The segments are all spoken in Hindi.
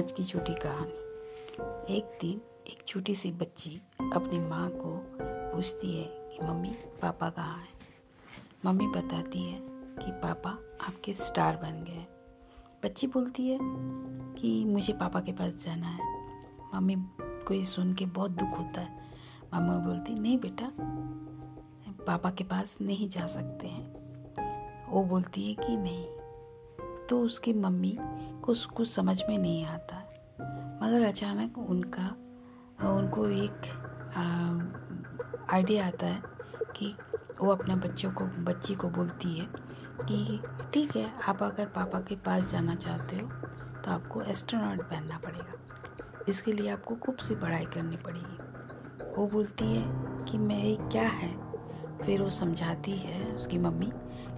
आज की छोटी कहानी। एक दिन एक छोटी सी बच्ची अपनी माँ को पूछती है कि, मम्मी, पापा कहाँ हैं? मम्मी बताती है कि, पापा आपके स्टार बन गए बच्ची बोलती है कि, मुझे पापा के पास जाना है। मम्मी को ये सुन के बहुत दुख होता है। मम्मी बोलती, नहीं बेटा, पापा के पास नहीं जा सकते हैं। वो बोलती है कि, नहीं तो उसकी मम्मी को कुछ समझ में नहीं आता। मगर अचानक उनका, उनको एक आइडिया आता है कि वो अपने बच्चों को, बच्ची को बोलती है कि ठीक है, आप अगर पापा के पास जाना चाहते हो तो आपको एस्ट्रोनॉट बनना पड़ेगा। इसके लिए आपको खूब सी पढ़ाई करनी पड़ेगी। वो बोलती है कि मैं, क्या है? फिर वो समझाती है उसकी मम्मी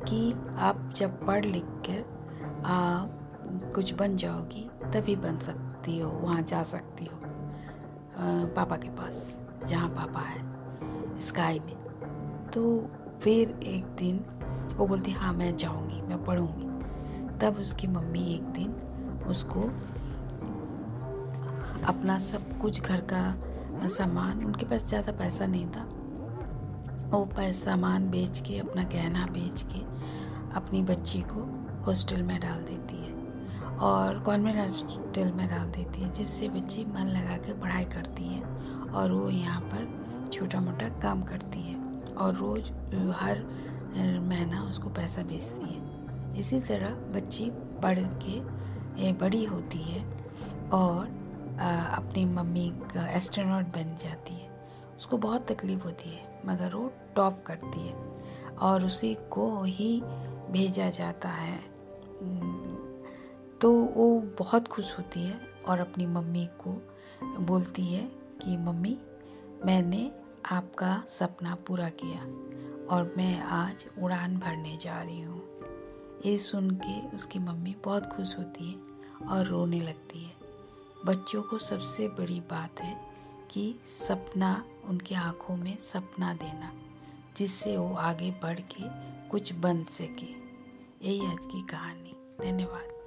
कि आप जब पढ़ लिख कर आ, कुछ बन जाओगी तभी बन सकती हो वहाँ जा सकती हो। आ, पापा के पास जहाँ पापा है स्काई में। तो फिर एक दिन वो बोलती हाँ मैं जाऊँगी मैं पढ़ूँगी। तब उसकी मम्मी एक दिन उसको अपना सब कुछ घर का सामान उनके पास ज़्यादा पैसा नहीं था। वो पैसा सामान बेच के अपना गहना बेच के अपनी बच्ची को हॉस्टल में डाल देती है और कॉन्वेंट हॉस्टल में डाल देती है, जिससे बच्ची मन लगा के पढ़ाई करती है और वो यहाँ पर छोटा मोटा काम करती है और रोज़ हर महीना उसको पैसा भेजती है। इसी तरह बच्ची पढ़ के बड़ी होती है और अपनी मम्मी का एस्ट्रोनॉट बन जाती है। उसको बहुत तकलीफ़ होती है, मगर वो टॉप करती है और उसी को ही भेजा जाता है तो वो बहुत खुश होती है और अपनी मम्मी को बोलती है कि, मम्मी, मैंने आपका सपना पूरा किया और मैं आज उड़ान भरने जा रही हूँ। ये सुन के उसकी मम्मी बहुत खुश होती है और रोने लगती है। बच्चों को सबसे बड़ी बात है कि सपना, उनकी आँखों में सपना देना, जिससे वो आगे बढ़ के कुछ बन सके। यही आज की कहानी। धन्यवाद।